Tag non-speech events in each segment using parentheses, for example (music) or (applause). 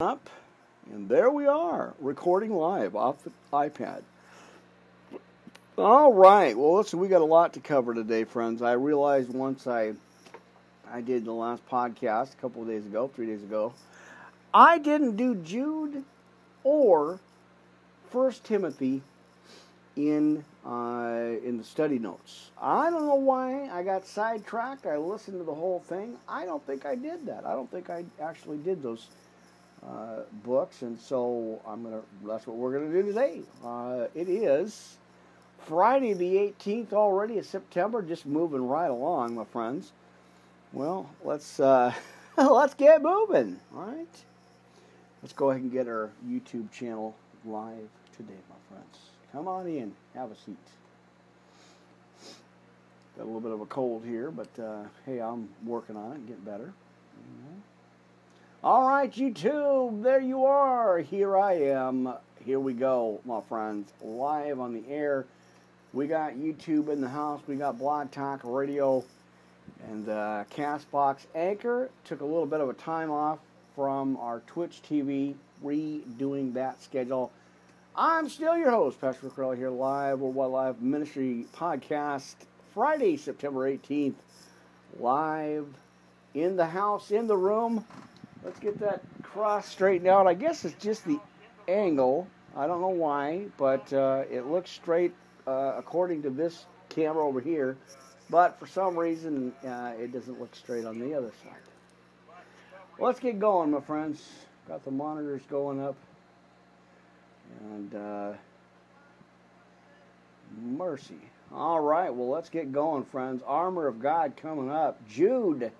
up, and there we are, recording live off the iPad. All right, well, listen, we got a lot to cover today, friends. I realized once I I did the last podcast a couple of days ago, three days ago, I didn't do Jude or First Timothy in uh, in the study notes. I don't know why I got sidetracked. I listened to the whole thing. I don't think I did that. I don't think I actually did those uh, books, and so I'm gonna. That's what we're gonna do today. Uh, it is Friday the 18th already of September, just moving right along, my friends. Well, let's uh, (laughs) let's get moving. All right, let's go ahead and get our YouTube channel live today, my friends. Come on in, have a seat. Got a little bit of a cold here, but uh, hey, I'm working on it, getting better. Mm-hmm. All right, YouTube, there you are. Here I am. Here we go, my friends, live on the air. We got YouTube in the house. We got Blog Talk Radio and uh, Castbox Anchor. Took a little bit of a time off from our Twitch TV, redoing that schedule. I'm still your host, Pastor Crowley, here live Worldwide Live Ministry Podcast, Friday, September 18th, live in the house, in the room. Let's get that cross straightened out. I guess it's just the angle. I don't know why, but uh, it looks straight uh, according to this camera over here. But for some reason, uh, it doesn't look straight on the other side. Let's get going, my friends. Got the monitors going up. And uh, mercy. All right, well, let's get going, friends. Armor of God coming up. Jude.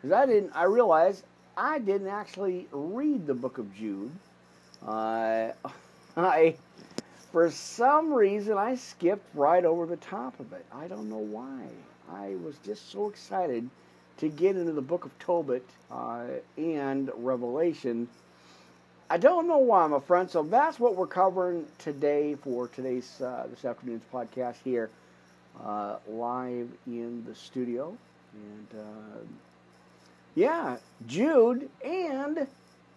Because I didn't, I realized I didn't actually read the book of Jude. Uh, (laughs) I, for some reason, I skipped right over the top of it. I don't know why. I was just so excited to get into the book of Tobit uh, and Revelation. I don't know why, my friend. So that's what we're covering today for today's uh, this afternoon's podcast here, uh, live in the studio, and uh, yeah, Jude and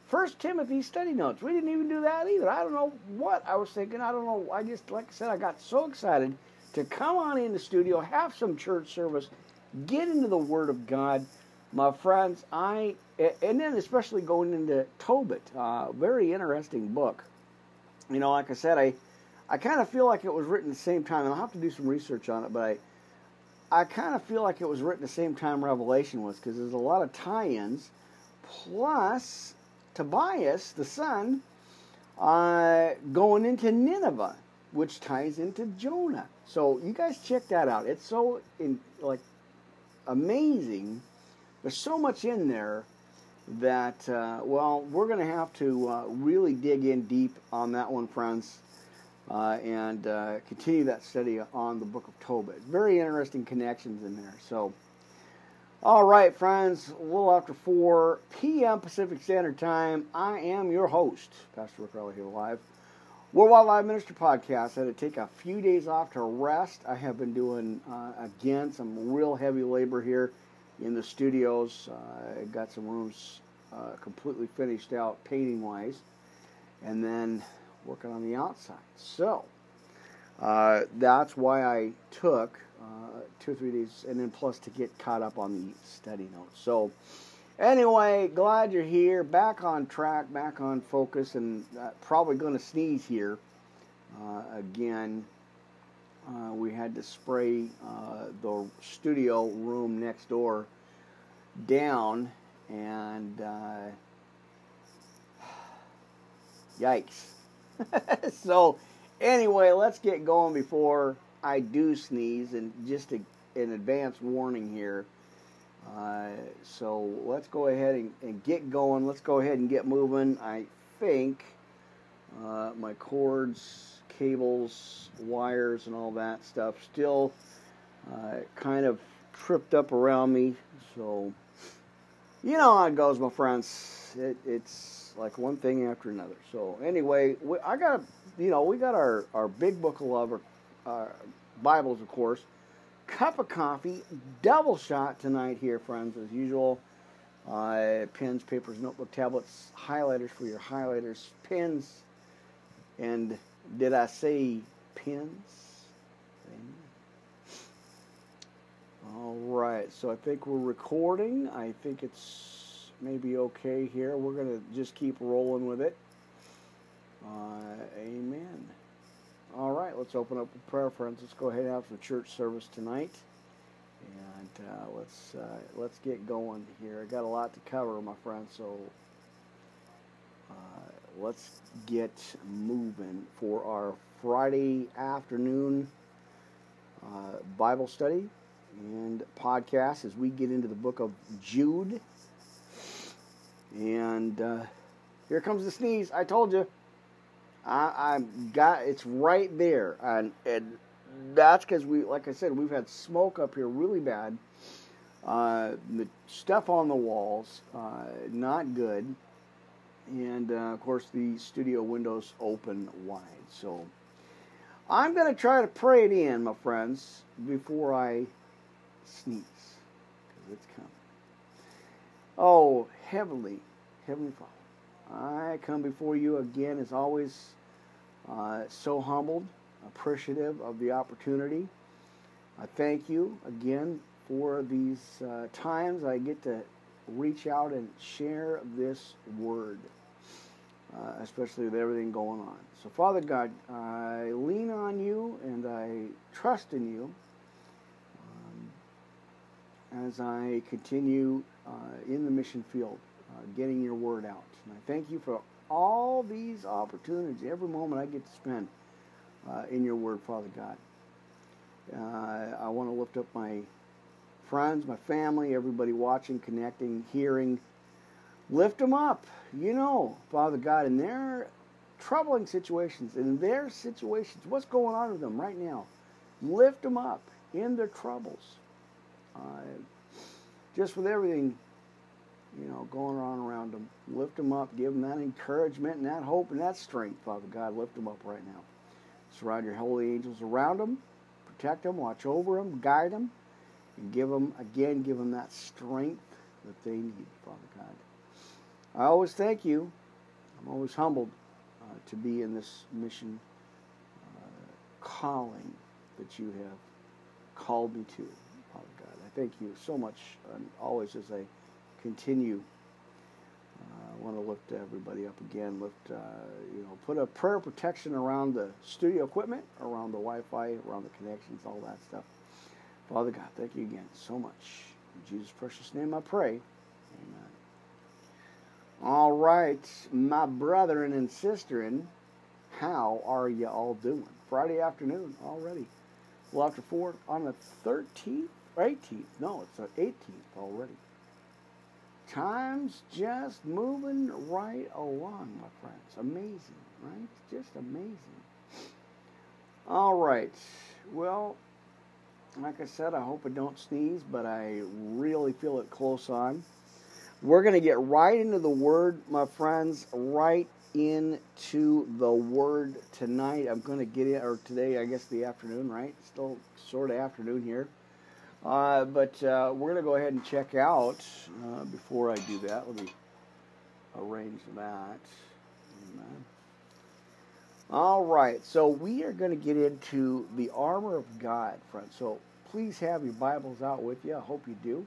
First Timothy study notes. We didn't even do that either. I don't know what I was thinking. I don't know. I just, like I said, I got so excited to come on in the studio, have some church service, get into the Word of God. My friends, I, and then especially going into Tobit, uh, very interesting book. You know, like I said, I, I kind of feel like it was written at the same time, and I'll have to do some research on it, but I, I kind of feel like it was written the same time Revelation was because there's a lot of tie-ins. Plus, Tobias, the son, uh, going into Nineveh, which ties into Jonah. So you guys check that out. It's so in, like amazing. There's so much in there that uh, well, we're going to have to uh, really dig in deep on that one, friends uh, and uh, continue that study on the book of Tobit. Very interesting connections in there. So, all right, friends, a little after 4 p.m. Pacific Standard Time, I am your host, Pastor Rick Riley here live. Worldwide Live Minister Podcast. I had to take a few days off to rest. I have been doing, uh, again, some real heavy labor here in the studios. I uh, got some rooms uh, completely finished out painting wise. And then working on the outside. So uh, that's why I took uh, two or three days, and then plus to get caught up on the study notes. So anyway, glad you're here, back on track, back on focus, and uh, probably going to sneeze here uh, again. Uh, we had to spray uh, the studio room next door down, and (sighs) yikes (laughs) so, anyway, let's get going before I do sneeze, and just a, an advance warning here. Uh, so let's go ahead and, and, get going. Let's go ahead and get moving. I think uh, my cords, cables, wires, and all that stuff still uh, kind of tripped up around me. So you know how it goes, my friends. It, it's like one thing after another. So anyway, we, I got you know we got our our big book of love, our, Bibles of course, cup of coffee, double shot tonight here, friends, as usual. uh, pens, papers, notebook, tablets, highlighters for your highlighters, pens, and did I say pens? All right, so I think we're recording. I think it's maybe okay here. We're going to just keep rolling with it. Uh, amen. All right, let's open up with prayer, friends. Let's go ahead and have the church service tonight, and uh, let's uh, let's get going here. I got a lot to cover, my friends, so uh, let's get moving for our Friday afternoon uh, Bible study and podcast as we get into the book of Jude. And uh, here comes the sneeze. I told you. I, I got it's right there, and, and that's because we, like I said, we've had smoke up here really bad. Uh, the stuff on the walls, uh, not good, and uh, of course the studio windows open wide. So I'm going to try to pray it in, my friends, before I sneeze, because it's coming. Oh, heavenly, heavenly Father. I come before you again, as always, uh, so humbled, appreciative of the opportunity. I thank you again for these uh, times I get to reach out and share this word, uh, especially with everything going on. So, Father God, I lean on you and I trust in you um, as I continue uh, in the mission field, uh, getting your word out. And I thank you for all these opportunities, every moment I get to spend uh, in your word, Father God. Uh, I want to lift up my friends, my family, everybody watching, connecting, hearing. Lift them up, you know, Father God, in their troubling situations, in their situations, what's going on with them right now. Lift them up in their troubles. Uh, just with everything you know, going on around them. Lift them up, give them that encouragement and that hope and that strength, Father God. Lift them up right now. Surround your holy angels around them, protect them, watch over them, guide them, and give them, again, give them that strength that they need, Father God. I always thank you. I'm always humbled uh, to be in this mission uh, calling that you have called me to, Father God. I thank you so much, and always as I continue. Uh, I want to lift everybody up again. Lift, uh, you know, put a prayer protection around the studio equipment, around the Wi-Fi, around the connections, all that stuff. Father God, thank you again so much. In Jesus' precious name I pray. Amen. All right, my brethren and sisterin, how are you all doing? Friday afternoon already. Well, after four on the 13th or 18th. No, it's the 18th already. Time's just moving right along, my friends. Amazing, right? Just amazing. All right. Well, like I said, I hope I don't sneeze, but I really feel it close on. We're going to get right into the Word, my friends, right into the Word tonight. I'm going to get it, or today, I guess the afternoon, right? Still sort of afternoon here. Uh, but uh, we're going to go ahead and check out. Uh, before I do that, let me arrange that. Amen. All right, so we are going to get into the armor of God, friends. So please have your Bibles out with you. I hope you do.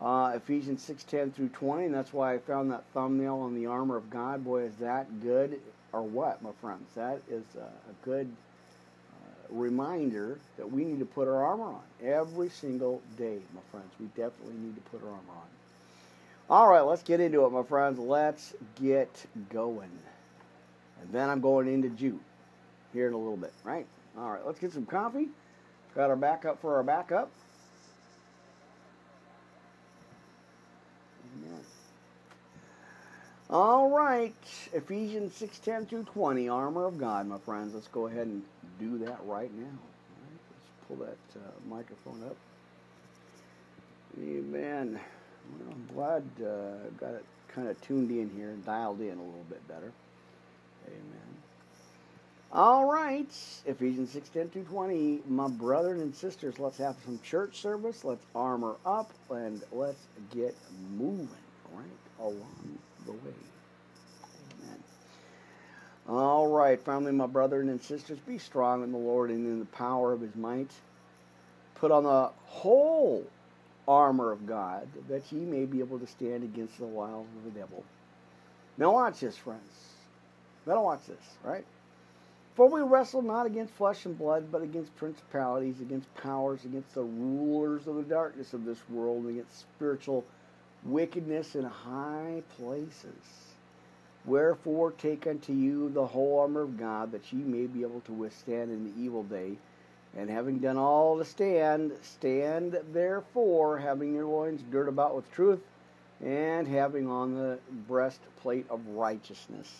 Uh, Ephesians 6:10 through 20, and that's why I found that thumbnail on the armor of God. Boy, is that good or what, my friends? That is a, a good reminder that we need to put our armor on every single day, my friends. We definitely need to put our armor on. All right, let's get into it, my friends. Let's get going. And then I'm going into Jude here in a little bit, right? All right, let's get some coffee. Got our backup for our backup. All right, Ephesians 6:10 through 20, armor of God, my friends. Let's go ahead and do that right now. right, let's pull that uh, microphone up. Amen. Well, I'm glad uh, got it kind of tuned in here and dialed in a little bit better. Amen. All right, Ephesians 6 10 through 20. My brethren and sisters, let's have some church service. Let's armor up and let's get moving right along the way. Amen. All right, finally, my brethren and sisters, be strong in the Lord and in the power of his might. Put on the whole armor of God that ye may be able to stand against the wiles of the devil. Now, watch this, friends. Now, watch this, right? For we wrestle not against flesh and blood, but against principalities, against powers, against the rulers of the darkness of this world, against spiritual wickedness in high places. Wherefore take unto you the whole armor of God, that ye may be able to withstand in the evil day. And having done all to stand, stand therefore, having your loins girt about with truth, and having on the breastplate of righteousness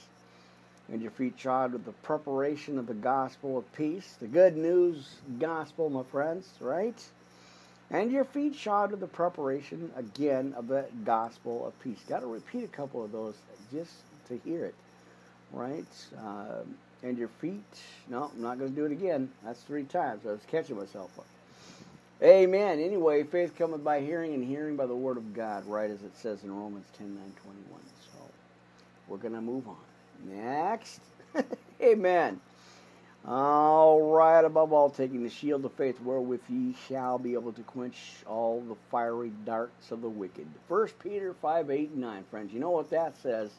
and your feet shod with the preparation of the gospel of peace, the good news gospel, my friends, right? And your feet shod with the preparation, again, of the gospel of peace. Got to repeat a couple of those just to hear it, right? Uh, and your feet, no, I'm not going to do it again. That's three times. I was catching myself up. Amen. Anyway, faith cometh by hearing, and hearing by the word of God, right as it says in Romans 10 9 21. So we're going to move on. Next. (laughs) Amen. All right, above all, taking the shield of faith, wherewith ye shall be able to quench all the fiery darts of the wicked. First Peter 5, 8, and 9, friends. You know what that says?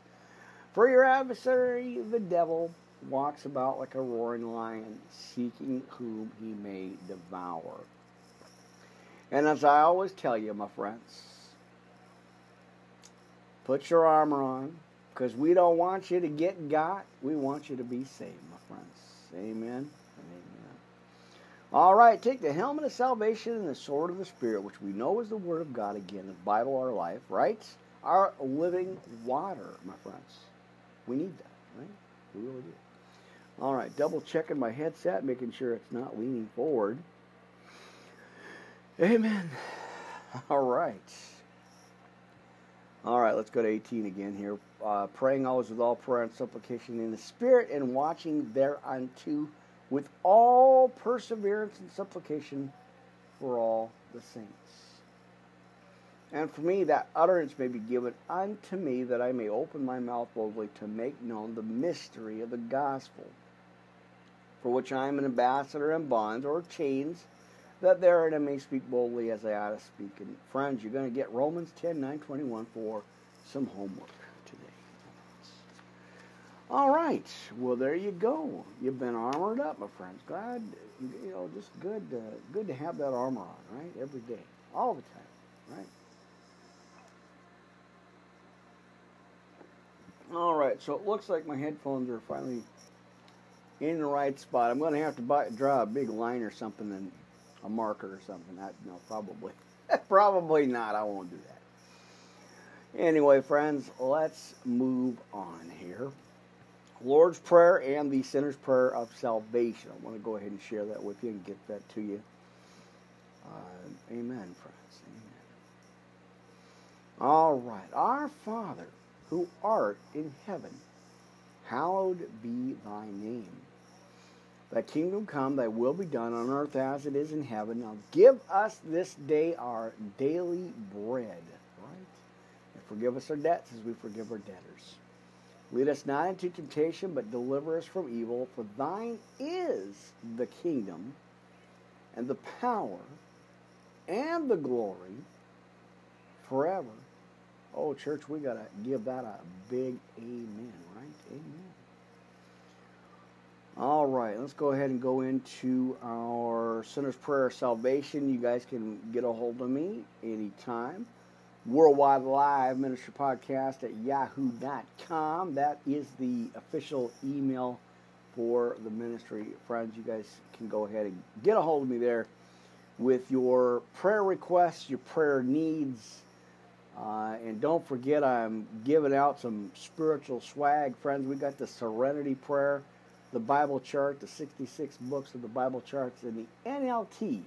For your adversary, the devil, walks about like a roaring lion, seeking whom he may devour. And as I always tell you, my friends, put your armor on, because we don't want you to get got. We want you to be saved, my friends. Amen. Amen. All right, take the helmet of salvation and the sword of the Spirit, which we know is the Word of God again, the Bible, our life, right? Our living water, my friends. We need that, right? We really do. All right, double checking my headset, making sure it's not leaning forward. Amen. All right. All right, let's go to 18 again here. Uh, praying always with all prayer and supplication in the Spirit, and watching thereunto with all perseverance and supplication for all the saints. And for me, that utterance may be given unto me that I may open my mouth boldly to make known the mystery of the gospel, for which I am an ambassador in bonds or chains that therein I may speak boldly as I ought to speak. And friends, you're going to get Romans 10, 9, 21 for some homework today. All right. Well, there you go. You've been armored up, my friends. Glad, you know, just good, uh, good to have that armor on, right? Every day, all the time, right? All right. So it looks like my headphones are finally in the right spot. I'm going to have to buy, draw a big line or something and a marker or something. I, no, probably. (laughs) probably not. I won't do that. Anyway, friends, let's move on here. Lord's Prayer and the Sinner's Prayer of Salvation. I want to go ahead and share that with you and get that to you. Uh, amen, friends. Amen. All right. Our Father, who art in heaven, hallowed be thy name. Thy kingdom come, thy will be done on earth as it is in heaven. Now give us this day our daily bread, right? And forgive us our debts as we forgive our debtors. Lead us not into temptation, but deliver us from evil. For thine is the kingdom, and the power, and the glory forever. Oh, church, we got to give that a big amen, right? Amen. All right, let's go ahead and go into our Sinner's Prayer of Salvation. You guys can get a hold of me anytime. Worldwide Live Ministry Podcast at yahoo.com. That is the official email for the ministry. Friends, you guys can go ahead and get a hold of me there with your prayer requests, your prayer needs. Uh, and don't forget, I'm giving out some spiritual swag. Friends, we got the Serenity Prayer the Bible chart, the 66 books of the Bible charts, and the NLT,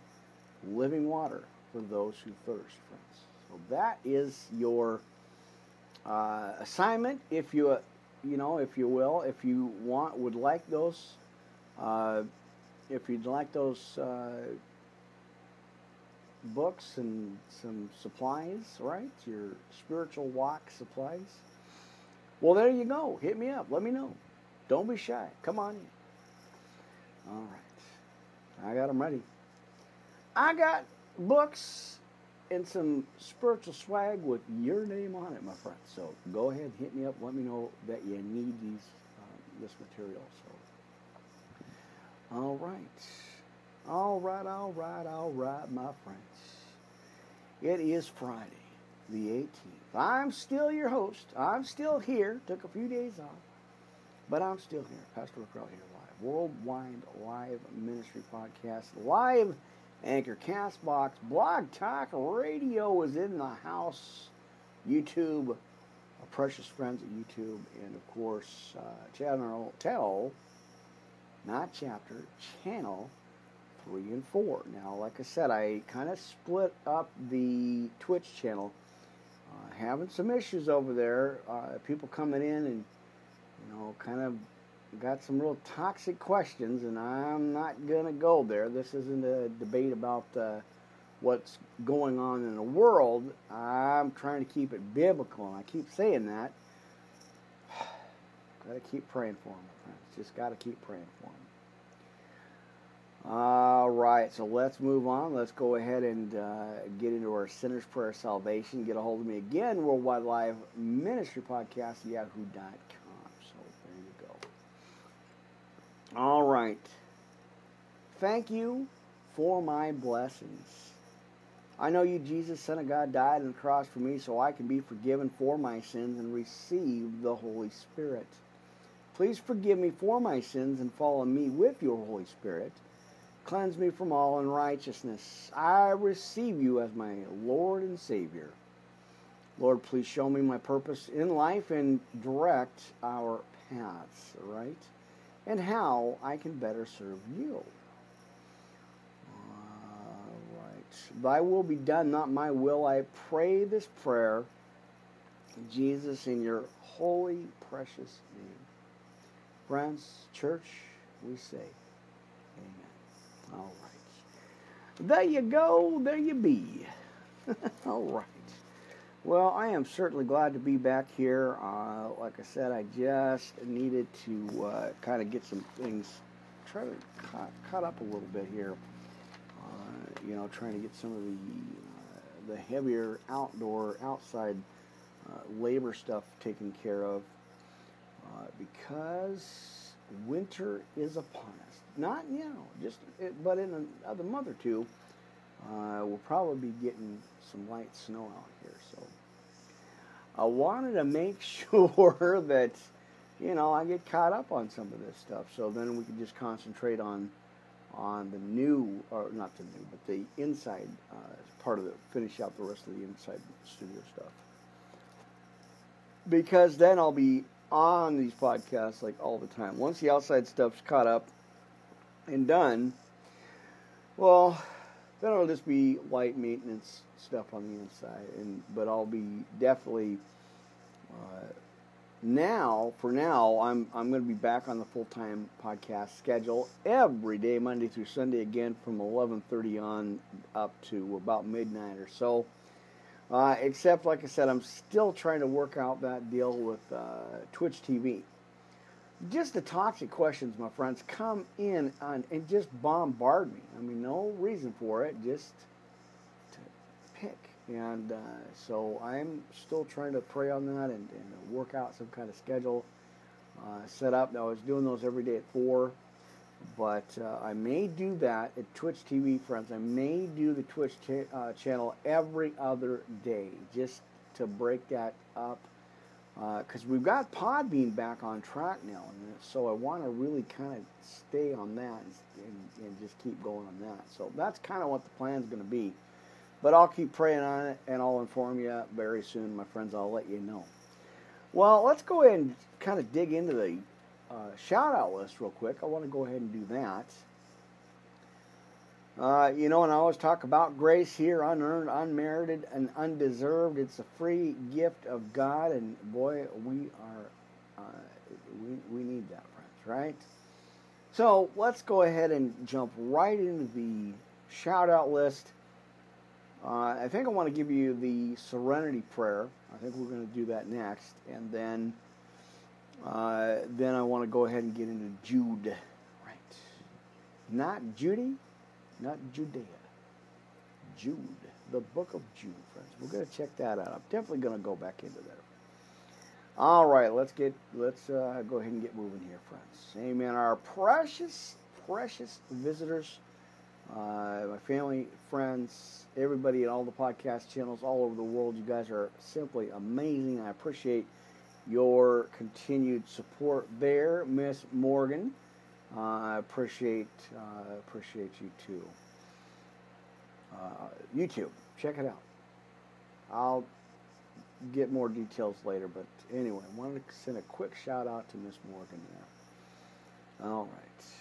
Living Water for those who thirst, friends. So that is your uh, assignment, if you, uh, you know, if you will, if you want, would like those Uh, if you'd like those uh, books and some supplies, right? Your spiritual walk supplies. Well, there you go. Hit me up. Let me know. Don't be shy. Come on in. All right. I got them ready. I got books and some spiritual swag with your name on it, my friend. So go ahead, hit me up. Let me know that you need these um, this material. So, all right, all right, all right, all right, my friends. It is Friday, the 18th. I'm still your host. I'm still here. Took a few days off, but I'm still here. Pastor Rick here live, worldwide live ministry podcast, live Anchor, Castbox, Blog Talk Radio is in the house. YouTube, our precious friends at YouTube, and of course, uh, channel tell, not chapter, channel three and four. Now, like I said, I kind of split up the Twitch channel. Uh, having some issues over there. Uh, people coming in and you know, kind of got some real toxic questions, and I'm not going to go there. This isn't a debate about uh, what's going on in the world. I'm trying to keep it biblical, and I keep saying that. (sighs) got to keep praying for them. Just got to keep praying for them. All right, so let's move on. Let's go ahead and uh, get into our Sinner's Prayer Salvation. Get a hold of me again, Worldwide Live Ministry Podcast, yahoo.com. All right. Thank you for my blessings. I know you, Jesus, Son of God, died on the cross for me so I can be forgiven for my sins and receive the Holy Spirit. Please forgive me for my sins and follow me with your Holy Spirit. Cleanse me from all unrighteousness. I receive you as my Lord and Savior. Lord, please show me my purpose in life and direct our paths, right? And how I can better serve you. All right. Thy will be done, not my will. I pray this prayer, Jesus, in your holy, precious name. Friends, church, we say, Amen. All right. There you go. There you be. (laughs) All right. Well, I am certainly glad to be back here. Uh, like I said, I just needed to uh, kind of get some things, try to cut, up a little bit here. Uh, you know, trying to get some of the uh, the heavier outdoor, outside uh, labor stuff taken care of uh, because winter is upon us. Not you know, just but in another month or two, we'll probably be getting some light snow out I wanted to make (laughs) sure that, you know, I get caught up on some of this stuff. So then we can just concentrate on on the new, or not the new, but the inside uh, part of the, finish out the rest of the inside studio stuff. Because then I'll be on these podcasts like all the time. Once the outside stuff's caught up and done, well, then it'll just be light maintenance stuff on the inside, and but I'll be definitely uh, now. For now, I'm I'm going to be back on the full time podcast schedule every day, Monday through Sunday, again from 11:30 on up to about midnight or so. Uh, except, like I said, I'm still trying to work out that deal with uh, Twitch TV. Just the toxic questions, my friends, come in on, and just bombard me. I mean, no reason for it, just pick. And uh, so I'm still trying to pray on that and, and work out some kind of schedule uh, set up. Now, I was doing those every day at 4, but uh, I may do that at Twitch TV, friends. I may do the Twitch uh, channel every other day just to break that up. Because uh, we've got Podbean back on track now, and so I want to really kind of stay on that and, and, and just keep going on that. So that's kind of what the plan is going to be. But I'll keep praying on it and I'll inform you very soon, my friends. I'll let you know. Well, let's go ahead and kind of dig into the uh, shout out list real quick. I want to go ahead and do that. Uh, you know, and I always talk about grace here, unearned, unmerited, and undeserved. It's a free gift of God, and boy, we are uh, we, we need that, friends, right? So let's go ahead and jump right into the shout out list. Uh, I think I want to give you the Serenity Prayer. I think we're going to do that next, and then uh, then I want to go ahead and get into Jude. Right, not Judy, not Judea. Jude, the Book of Jude, friends. We're going to check that out. I'm definitely going to go back into that. All right, let's get let's uh, go ahead and get moving here, friends. Amen. Our precious, precious visitors, uh, my family, friends, everybody at all the podcast channels all over the world. You guys are simply amazing. I appreciate your continued support there, Miss Morgan. Uh, I appreciate uh, appreciate you too. Uh, YouTube, check it out. I'll get more details later, but anyway, I wanted to send a quick shout out to Miss Morgan there. All right.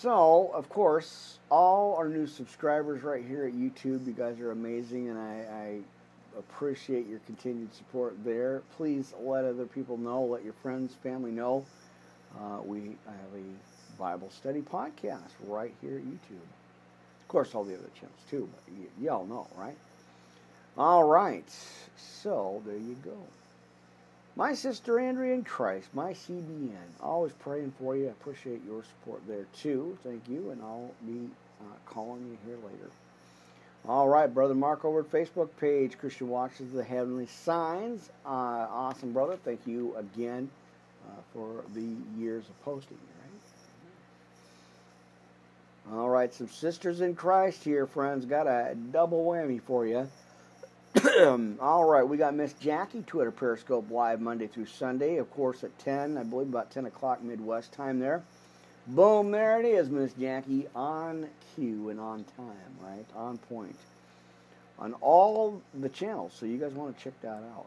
So, of course, all our new subscribers right here at YouTube, you guys are amazing, and I, I appreciate your continued support there. Please let other people know, let your friends, family know. Uh, we have a Bible study podcast right here at YouTube. Of course, all the other channels too, but y'all know, right? All right. So there you go. My sister Andrea in Christ, my CBN. Always praying for you. I appreciate your support there too. Thank you, and I'll be uh, calling you here later. All right, brother Mark over at Facebook page, Christian Watches the Heavenly Signs. Uh, awesome, brother. Thank you again uh, for the years of posting. All right, some sisters in Christ here, friends. Got a double whammy for you. (clears throat) All right, we got Miss Jackie Twitter Periscope live Monday through Sunday, of course at 10, I believe about 10 o'clock Midwest time there. Boom, there it is, Miss Jackie, on cue and on time, right? On point. On all the channels, so you guys want to check that out.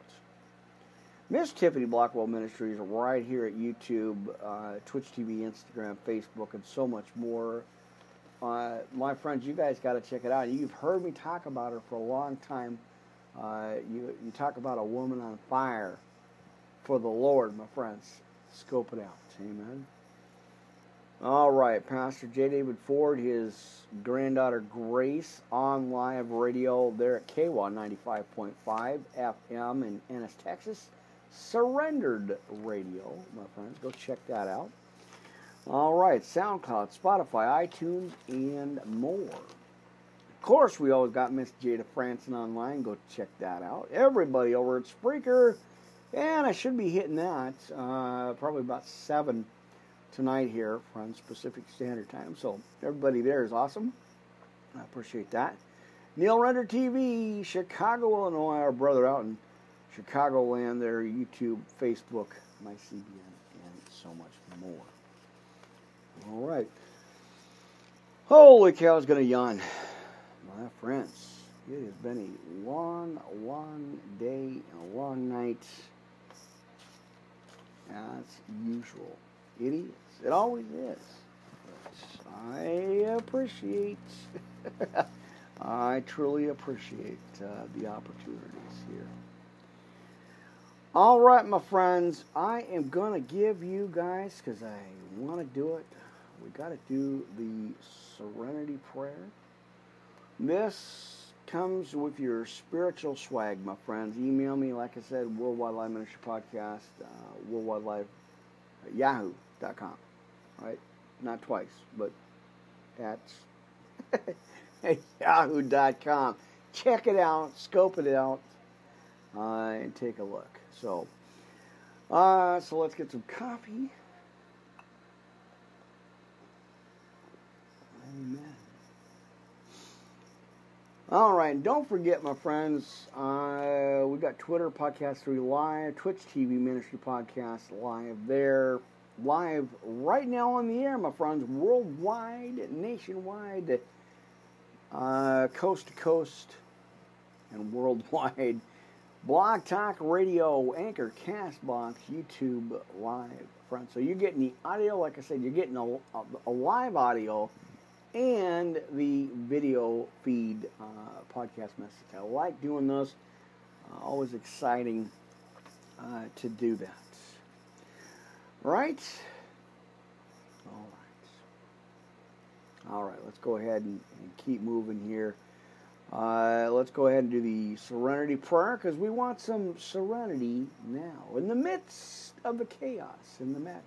Miss Tiffany Blackwell Ministries right here at YouTube, uh, Twitch TV, Instagram, Facebook, and so much more. Uh, my friends, you guys got to check it out. You've heard me talk about her for a long time. Uh, you, you talk about a woman on fire for the Lord, my friends. Scope it out. Amen. All right, Pastor J. David Ford, his granddaughter Grace on live radio there at KWA 95.5 FM in Ennis, Texas. Surrendered Radio, my friends. Go check that out. All right, SoundCloud, Spotify, iTunes, and more. Course, we always got Miss Jada Franson online. Go check that out. Everybody over at Spreaker, and I should be hitting that uh, probably about 7 tonight here from Pacific Standard Time. So everybody there is awesome. I appreciate that. Neil Render TV, Chicago, Illinois, our brother out in Chicagoland there, YouTube, Facebook, my CBN, and so much more. All right. Holy cow, I was going to yawn. My friends, it has been a long, long day and a long night. As usual. It is. It always is. But I appreciate, (laughs) I truly appreciate uh, the opportunities here. All right, my friends, I am going to give you guys, because I want to do it, we got to do the Serenity Prayer. This comes with your spiritual swag, my friends. Email me, like I said, Worldwide Live Ministry Podcast, uh, Worldwide Live, uh, Yahoo.com. Right? Not twice, but at (laughs) Yahoo.com. Check it out, scope it out, uh, and take a look. So, uh, so let's get some coffee. Amen. All right, don't forget, my friends, uh, we got Twitter Podcast 3 Live, Twitch TV Ministry Podcast live there, live right now on the air, my friends, worldwide, nationwide, uh, coast to coast, and worldwide. (laughs) Blog Talk Radio, Anchor, Castbox, YouTube Live, friends. So you're getting the audio, like I said, you're getting a, a, a live audio and the video feed uh, podcast message. I like doing those. Uh, always exciting uh, to do that. Right? All right. All right, let's go ahead and, and keep moving here. Uh, let's go ahead and do the serenity prayer because we want some serenity now. In the midst of the chaos and the madness,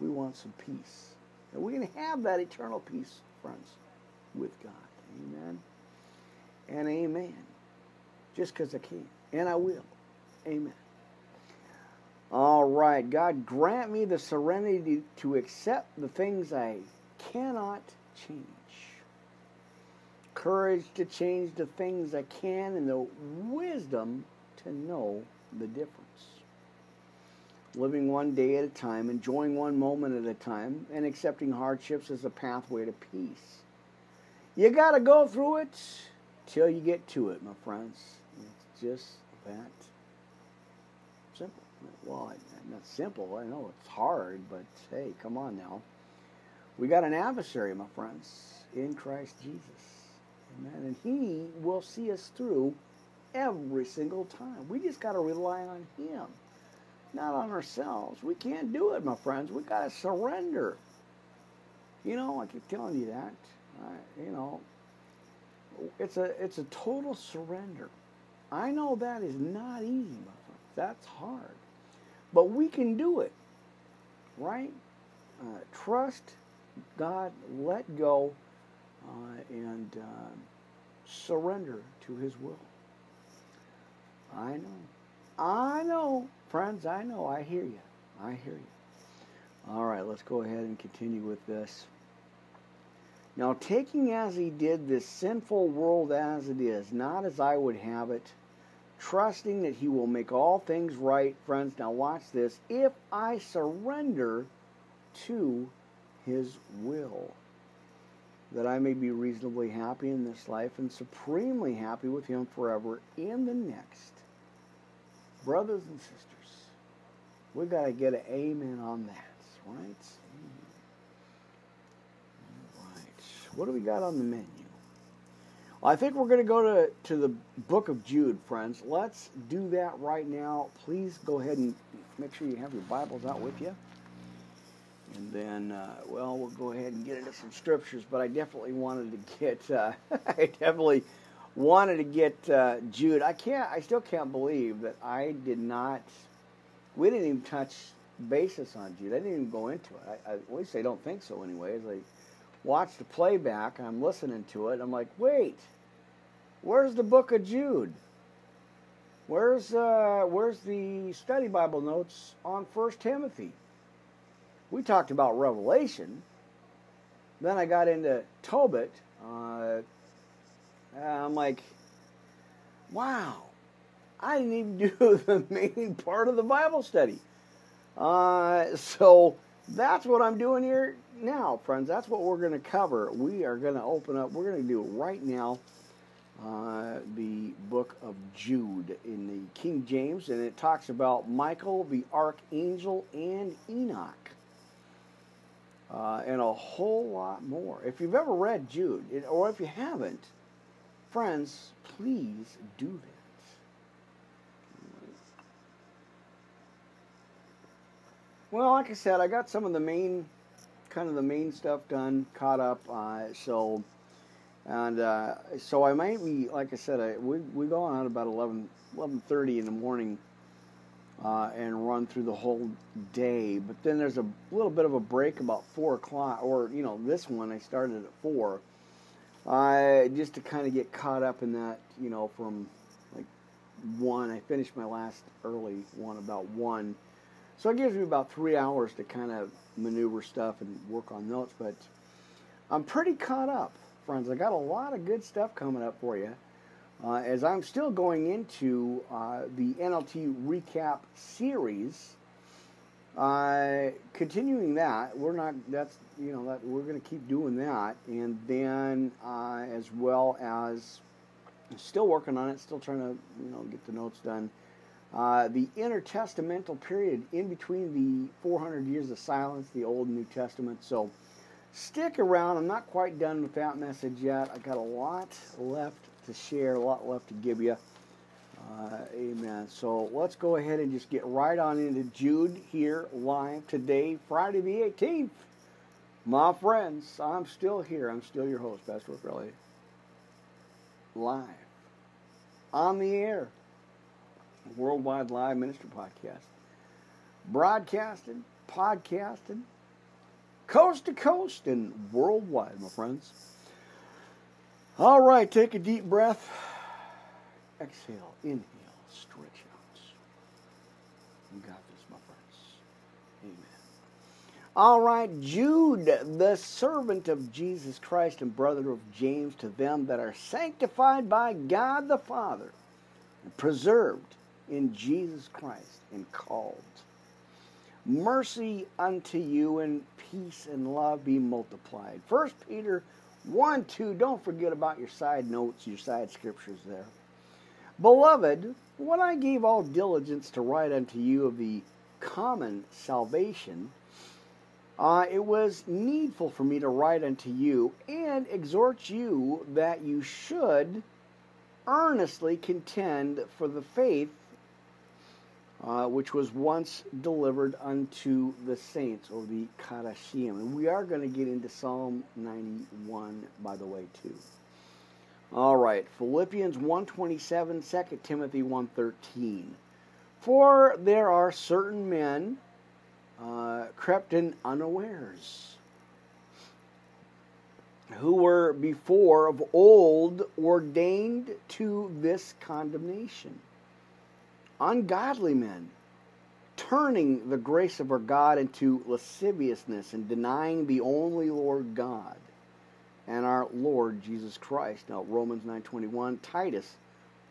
we want some peace. And we can have that eternal peace, friends, with God. Amen. And amen. Just because I can. And I will. Amen. All right. God, grant me the serenity to accept the things I cannot change courage to change the things I can, and the wisdom to know the difference. Living one day at a time, enjoying one moment at a time, and accepting hardships as a pathway to peace. You got to go through it till you get to it, my friends. It's just that simple. Well, not simple. I know it's hard, but hey, come on now. We got an adversary, my friends, in Christ Jesus. Amen. And He will see us through every single time. We just got to rely on Him, not on ourselves. We can't do it, my friends. We got to surrender. You know, I keep telling you that. You know, it's a it's a total surrender. I know that is not easy, my friends. That's hard, but we can do it, right? Uh, trust God, let go, uh, and uh, surrender to His will. I know. I know, friends, I know. I hear you. I hear you. All right, let's go ahead and continue with this. Now, taking as he did this sinful world as it is, not as I would have it, trusting that he will make all things right, friends. Now, watch this. If I surrender to his will that I may be reasonably happy in this life and supremely happy with Him forever in the next. Brothers and sisters, we got to get an amen on that, right? Right. What do we got on the menu? Well, I think we're going to go to, to the book of Jude, friends. Let's do that right now. Please go ahead and make sure you have your Bibles out with you. And then, uh, well, we'll go ahead and get into some scriptures. But I definitely wanted to get, uh, (laughs) I definitely wanted to get uh, Jude. I can't, I still can't believe that I did not. We didn't even touch basis on Jude. I didn't even go into it. I, I, I don't think so. Anyways, I watched the playback. I'm listening to it. I'm like, wait, where's the book of Jude? Where's uh, where's the study Bible notes on First Timothy? we talked about Revelation. Then I got into Tobit. Uh, I'm like, wow, I didn't even do (laughs) the main part of the Bible study. Uh, so that's what I'm doing here now, friends. That's what we're going to cover. We are going to open up, we're going to do it right now uh, the book of Jude in the King James, and it talks about Michael the archangel and Enoch uh, and a whole lot more. If you've ever read Jude, or if you haven't, friends, please do that. Well, like I said, I got some of the main, kind of the main stuff done, caught up. Uh, so, and uh, so I might be, like I said, I, we we go on at about 11, 11.30 in the morning uh, and run through the whole day. But then there's a little bit of a break about four o'clock, or you know, this one I started at four, uh, just to kind of get caught up in that. You know, from like one, I finished my last early one about one, so it gives me about three hours to kind of maneuver stuff and work on notes. But I'm pretty caught up, friends. I got a lot of good stuff coming up for you uh, as I'm still going into uh, the NLT recap series. Uh, continuing that, we're not. That's you know that we're going to keep doing that, and then uh, as well as still working on it, still trying to you know get the notes done. Uh, the intertestamental period in between the 400 years of silence, the Old and New Testament. So stick around. I'm not quite done with that message yet. I got a lot left to share, a lot left to give you. Uh, amen. So let's go ahead and just get right on into Jude here live today, Friday the 18th. My friends, I'm still here. I'm still your host, Pastor Rick Live. On the air. Worldwide Live Ministry Podcast. Broadcasted, podcasted, coast to coast, and worldwide, my friends. All right, take a deep breath. Exhale, inhale, stretch out. You got this, my friends. Amen. All right, Jude, the servant of Jesus Christ and brother of James, to them that are sanctified by God the Father, and preserved in Jesus Christ, and called. Mercy unto you, and peace and love be multiplied. First Peter 1 2, don't forget about your side notes, your side scriptures there. Beloved, when I gave all diligence to write unto you of the common salvation, uh, it was needful for me to write unto you and exhort you that you should earnestly contend for the faith uh, which was once delivered unto the saints, or the Kadashim. And we are going to get into Psalm 91, by the way, too. All right, Philippians 1.27, 2 Timothy 1.13. For there are certain men uh, crept in unawares, who were before of old ordained to this condemnation ungodly men, turning the grace of our God into lasciviousness and denying the only Lord God and our Lord Jesus Christ. Now Romans 9:21, Titus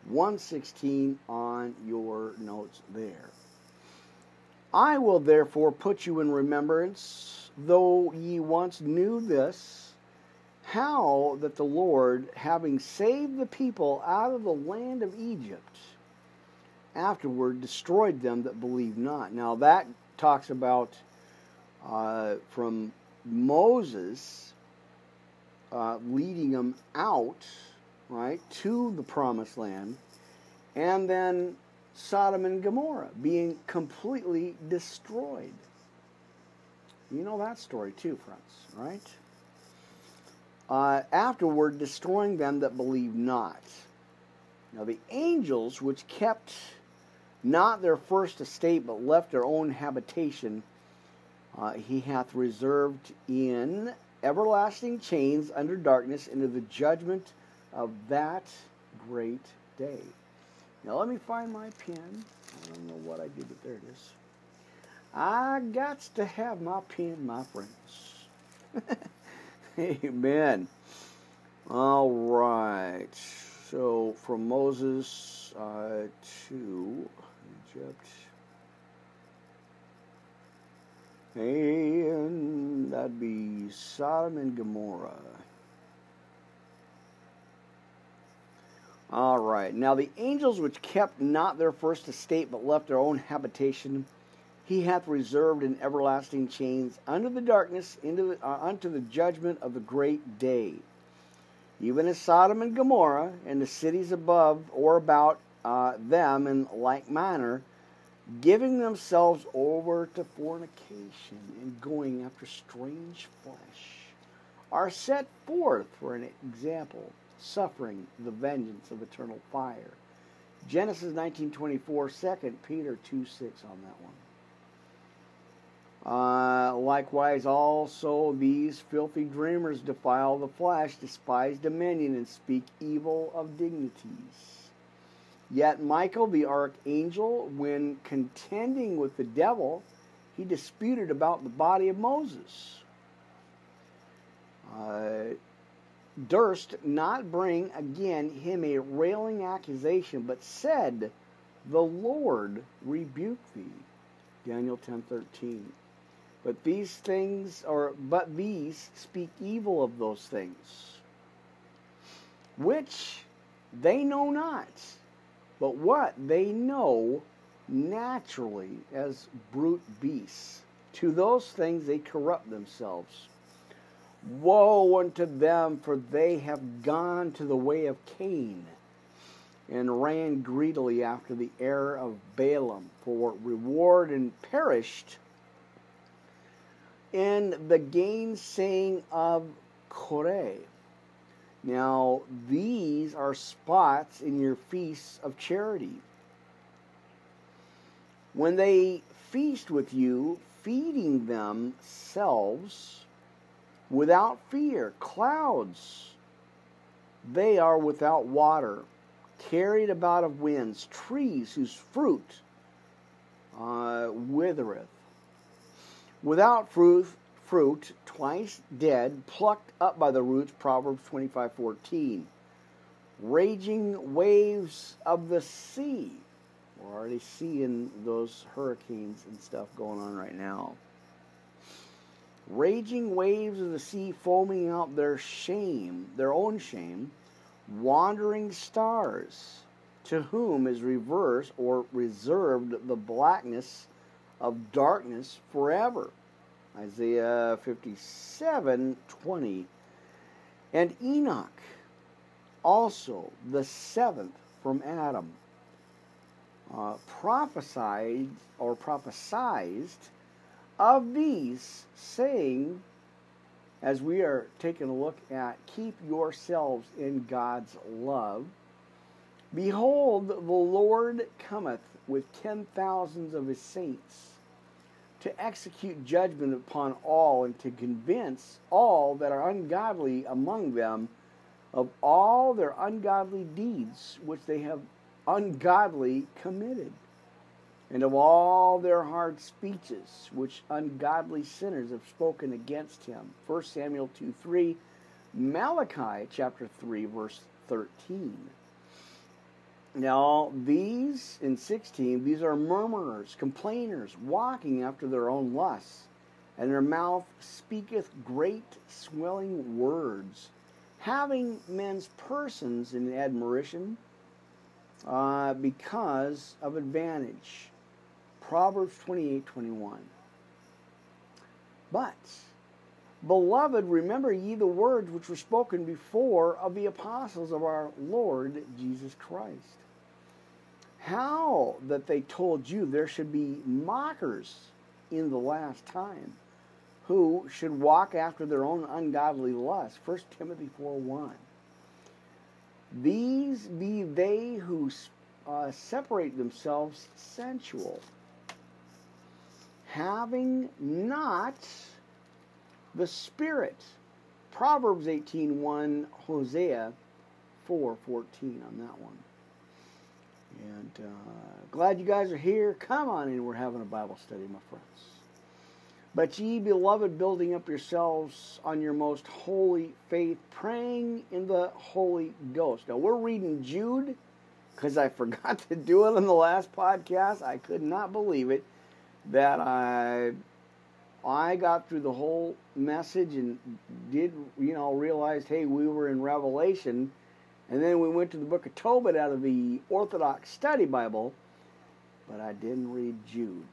1:16 on your notes there. I will therefore put you in remembrance, though ye once knew this, how that the Lord, having saved the people out of the land of Egypt, afterward destroyed them that believe not. Now that talks about uh, from Moses uh, leading them out, right, to the promised land, and then Sodom and Gomorrah being completely destroyed. You know that story too, friends, right? Uh, afterward, destroying them that believe not. Now, the angels which kept not their first estate, but left their own habitation, uh, he hath reserved in everlasting chains under darkness into the judgment of that great day. Now let me find my pen. I don't know what I did, but there it is. I got to have my pen, my friends. (laughs) Amen. All right. So from Moses uh, to And that'd be Sodom and Gomorrah. All right. Now the angels which kept not their first estate, but left their own habitation, he hath reserved in everlasting chains under the darkness, into the, uh, unto the judgment of the great day. Even as Sodom and Gomorrah and the cities above or about uh, them in like manner, giving themselves over to fornication and going after strange flesh, are set forth for an example, suffering the vengeance of eternal fire. Genesis 19:24, 2 Peter 2:6 on that one. Uh, likewise, also these filthy dreamers defile the flesh, despise dominion, and speak evil of dignities. Yet Michael the archangel, when contending with the devil, he disputed about the body of Moses. Uh, durst not bring again him a railing accusation, but said, The Lord rebuke thee. Daniel ten thirteen. But these things or but these speak evil of those things, which they know not but what they know naturally as brute beasts. To those things they corrupt themselves. Woe unto them, for they have gone to the way of Cain, and ran greedily after the error of Balaam for reward, and perished in the gainsaying of Core. Now, these are spots in your feasts of charity. When they feast with you, feeding themselves without fear, clouds, they are without water, carried about of winds, trees whose fruit uh, withereth. Without fruit, fruit, twice dead, plucked up by the roots, Proverbs 25:14. Raging waves of the sea. We're already seeing those hurricanes and stuff going on right now. Raging waves of the sea foaming out their shame, their own shame, wandering stars, to whom is reversed or reserved the blackness of darkness forever. Isaiah 57 20. And Enoch, also the seventh from Adam, uh, prophesied or prophesied of these, saying, as we are taking a look at, keep yourselves in God's love. Behold, the Lord cometh with ten thousands of his saints to execute judgment upon all and to convince all that are ungodly among them of all their ungodly deeds which they have ungodly committed, and of all their hard speeches which ungodly sinners have spoken against him. 1 Samuel 2 3, Malachi chapter 3, verse 13. Now, these in 16, these are murmurers, complainers, walking after their own lusts, and their mouth speaketh great swelling words, having men's persons in admiration uh, because of advantage. Proverbs 28 21. But, beloved, remember ye the words which were spoken before of the apostles of our Lord Jesus Christ how that they told you there should be mockers in the last time who should walk after their own ungodly lust. 1 timothy 4 1 these be they who uh, separate themselves sensual having not the spirit. Proverbs 18 1 hosea 4 14 on that one and uh, glad you guys are here. Come on in. We're having a Bible study, my friends. But ye beloved, building up yourselves on your most holy faith, praying in the Holy Ghost. Now we're reading Jude because I (laughs) forgot to do it on the last podcast. I could not believe it that I I got through the whole message and did you know realized hey we were in Revelation and then we went to the book of Tobit out of the Orthodox Study Bible, but I didn't read Jude.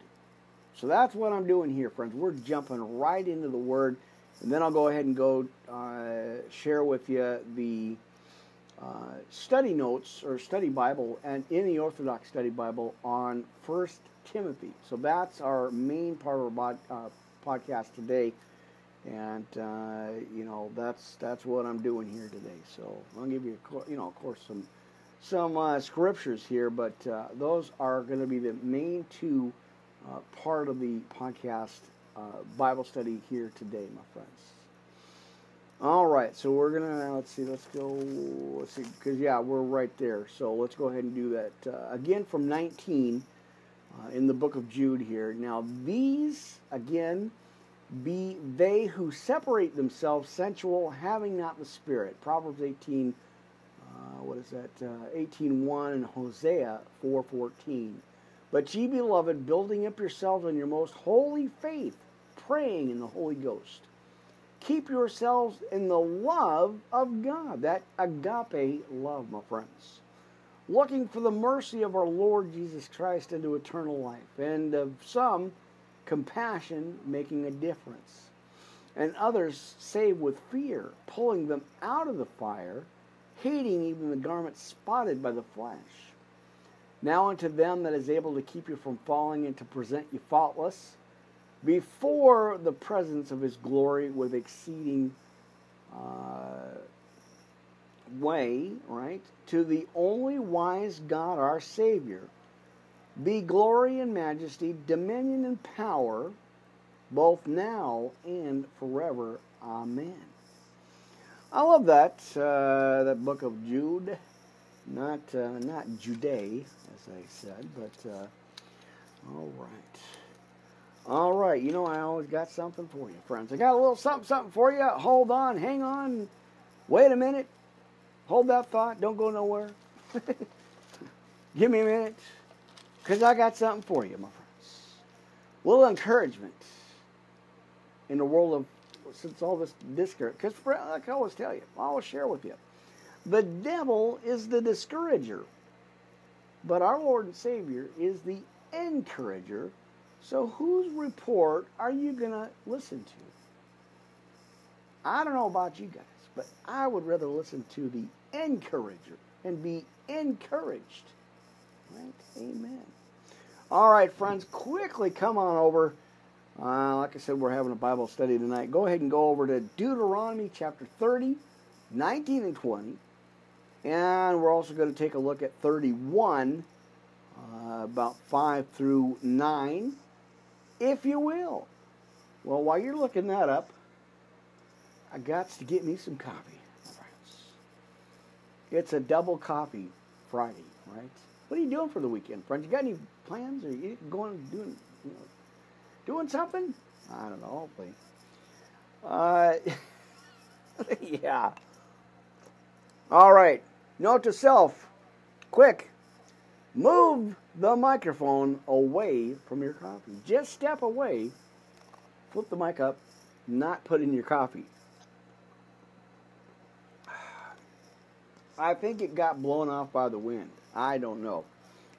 So that's what I'm doing here, friends. We're jumping right into the Word, and then I'll go ahead and go uh, share with you the uh, study notes or study Bible and in the Orthodox Study Bible on First Timothy. So that's our main part of our uh, podcast today and uh, you know that's that's what I'm doing here today. So I'll give you, a, you know, of course, some some uh, scriptures here, but uh, those are going to be the main two uh, part of the podcast uh, Bible study here today, my friends. All right, so we're gonna let's see, let's go, let's see, because yeah, we're right there. So let's go ahead and do that uh, again from 19 in the book of Jude here. Now these again be they who separate themselves sensual, having not the Spirit. Proverbs 18, uh, what is that? Uh, 18.1 and Hosea 4.14. But ye, beloved, building up yourselves on your most holy faith, praying in the Holy Ghost. Keep yourselves in the love of God, that agape love, my friends. Looking for the mercy of our Lord Jesus Christ into eternal life. And of some, compassion making a difference, and others save with fear, pulling them out of the fire, hating even the garment spotted by the flesh. Now unto them that is able to keep you from falling and to present you faultless before the presence of his glory with exceeding uh, way, right, to the only wise God, our Savior, be glory and majesty, dominion and power, both now and forever. Amen. I love that uh, that book of Jude, not uh, not Jude, as I said, but uh, all right. All right, you know I always got something for you, friends. I got a little something, something for you. Hold on, hang on, wait a minute. Hold that thought. Don't go nowhere. (laughs) Give me a minute, because I got something for you, my friends. A little encouragement in the world of since all this discouragement, Because like I always tell you, I always share with you, the devil is the discourager, but our Lord and Savior is the encourager. So whose report are you going to listen to? I don't know about you guys, but I would rather listen to the encourager and be encouraged. Right? Amen. All right, friends, quickly come on over. Uh, like I said, we're having a Bible study tonight. Go ahead and go over to Deuteronomy chapter 30, 19 and 20. And we're also going to take a look at 31, uh, about 5 through 9 if you will. Well, while you're looking that up, I got to get me some coffee. It's a double coffee Friday, right? What are you doing for the weekend, friends? You got any plans? Are you going doing, you know, doing something? I don't know. Hopefully. Uh, (laughs) yeah. All right. Note to self. Quick. Move the microphone away from your coffee. Just step away, flip the mic up, not put in your coffee. (sighs) I think it got blown off by the wind. I don't know.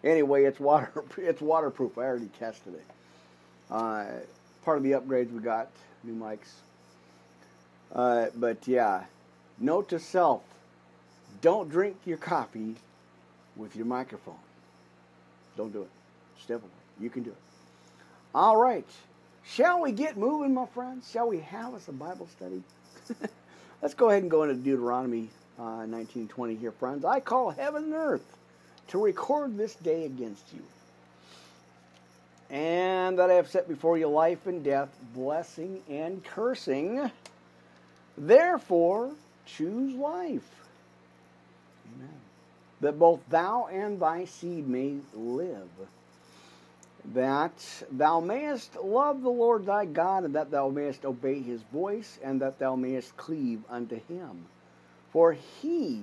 Anyway, it's water. (laughs) It's waterproof. I already tested it. Uh, part of the upgrades we got new mics. Uh, but yeah, note to self: don't drink your coffee with your microphone. Don't do it. Step away. You can do it. All right. Shall we get moving, my friends? Shall we have us a Bible study? (laughs) Let's go ahead and go into Deuteronomy uh, 1920 here, friends. I call heaven and earth to record this day against you. And that I have set before you life and death, blessing and cursing. Therefore, choose life. Amen that both thou and thy seed may live, that thou mayest love the Lord thy God, and that thou mayest obey his voice, and that thou mayest cleave unto him. For he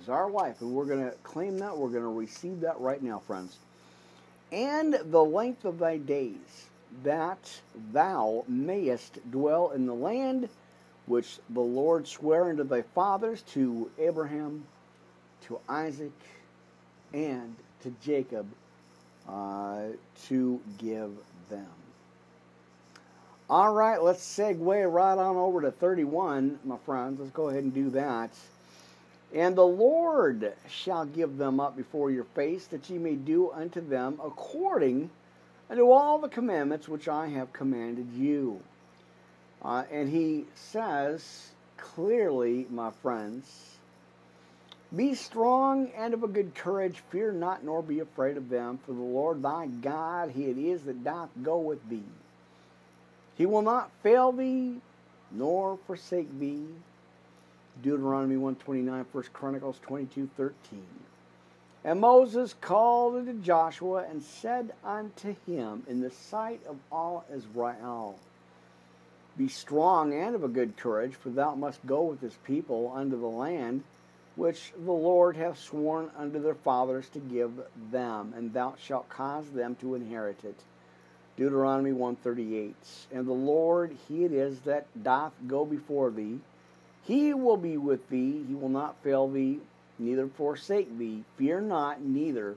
is our life, and we're going to claim that. We're going to receive that right now, friends. And the length of thy days, that thou mayest dwell in the land which the Lord sware unto thy fathers, to Abraham, to Isaac and to Jacob uh, to give them. All right, let's segue right on over to 31, my friends. Let's go ahead and do that. And the Lord shall give them up before your face, that ye may do unto them according unto all the commandments which I have commanded you. Uh, and he says clearly, my friends, be strong and of a good courage. Fear not, nor be afraid of them. For the Lord thy God, he it is that doth go with thee. He will not fail thee, nor forsake thee. Deuteronomy 129, 1 Chronicles 22, 13. And Moses called unto Joshua and said unto him in the sight of all Israel, Be strong and of a good courage, for thou must go with this people unto the land which the Lord hath sworn unto their fathers to give them, and thou shalt cause them to inherit it. Deuteronomy 138. And the Lord, he it is that doth go before thee. He will be with thee. He will not fail thee, neither forsake thee. Fear not, neither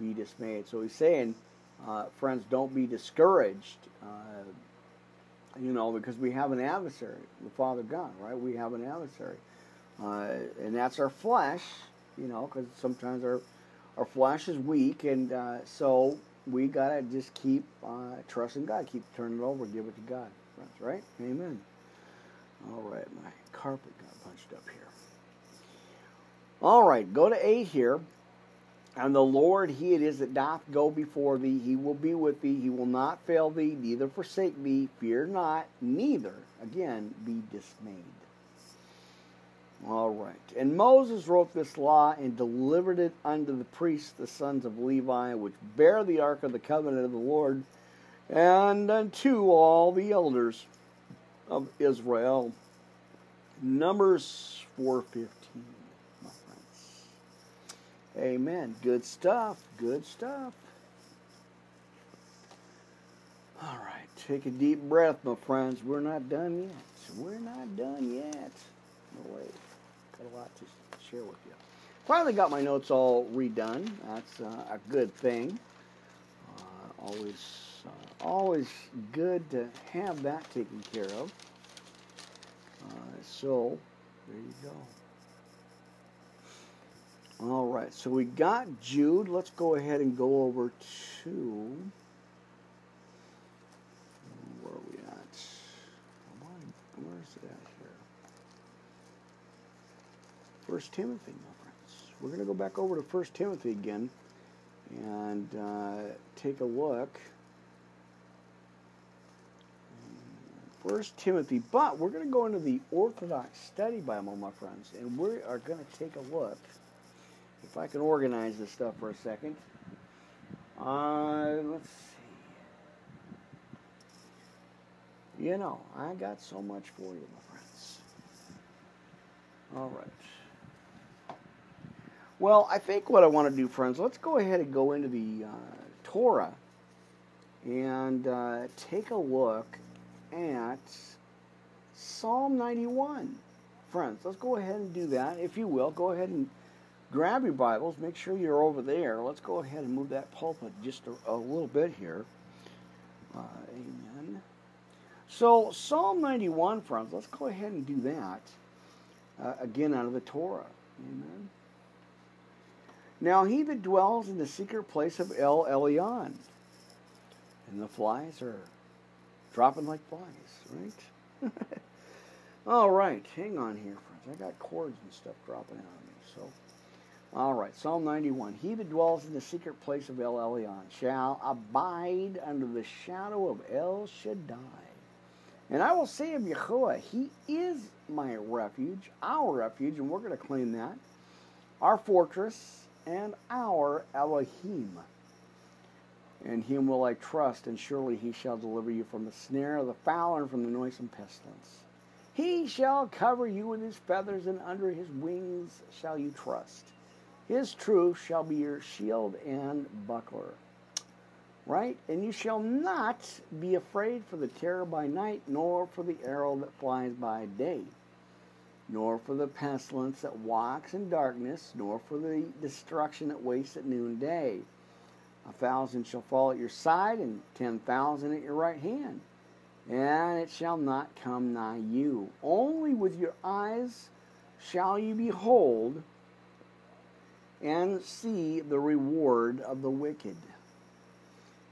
be dismayed. So he's saying, uh, friends, don't be discouraged. Uh, you know, because we have an adversary, the Father God, right? We have an adversary. Uh, and that's our flesh, you know, because sometimes our our flesh is weak, and uh, so we gotta just keep uh, trusting God, keep turning it over, give it to God, friends. Right? Amen. All right, my carpet got punched up here. All right, go to eight here. And the Lord, He it is that doth go before thee. He will be with thee. He will not fail thee, neither forsake thee. Fear not, neither, again, be dismayed. All right. And Moses wrote this law and delivered it unto the priests, the sons of Levi, which bear the ark of the covenant of the Lord, and unto all the elders of Israel. Numbers 415. my friends. Amen. Good stuff. Good stuff. All right. Take a deep breath, my friends. We're not done yet. We're not done yet. No way. Got a lot to share with you. Finally got my notes all redone. That's uh, a good thing. Uh, always, always good to have that taken care of. Uh, so, there you go. All right, so we got Jude. Let's go ahead and go over to where are we at? Where is it at here? First Timothy, my friends. We're going to go back over to First Timothy again and uh, take a look. First Timothy, but we're going to go into the Orthodox Study Bible, my friends, and we are going to take a look if I can organize this stuff for a second. Uh, let's see. You know, I got so much for you, my friends. All right. Well, I think what I want to do, friends, let's go ahead and go into the uh, Torah and uh, take a look at Psalm 91. Friends, let's go ahead and do that. If you will, go ahead and grab your Bibles, make sure you're over there. Let's go ahead and move that pulpit just a, a little bit here. Uh, amen. So, Psalm 91, friends, let's go ahead and do that uh, again out of the Torah. Amen. Now, he that dwells in the secret place of El Elyon, and the flies are dropping like flies, right? (laughs) All right, hang on here, friends. I got cords and stuff dropping out of me, so. All right, Psalm 91. He that dwells in the secret place of El Elyon shall abide under the shadow of El Shaddai. And I will say of Yahweh, He is my refuge, our refuge, and we're going to claim that, our fortress, and our Elohim. And him will I trust, and surely he shall deliver you from the snare of the fowler and from the noisome pestilence. He shall cover you with his feathers, and under his wings shall you trust. His truth shall be your shield and buckler. Right? And you shall not be afraid for the terror by night, nor for the arrow that flies by day, nor for the pestilence that walks in darkness, nor for the destruction that wastes at noonday. A thousand shall fall at your side, and ten thousand at your right hand, and it shall not come nigh you. Only with your eyes shall you behold and see the reward of the wicked.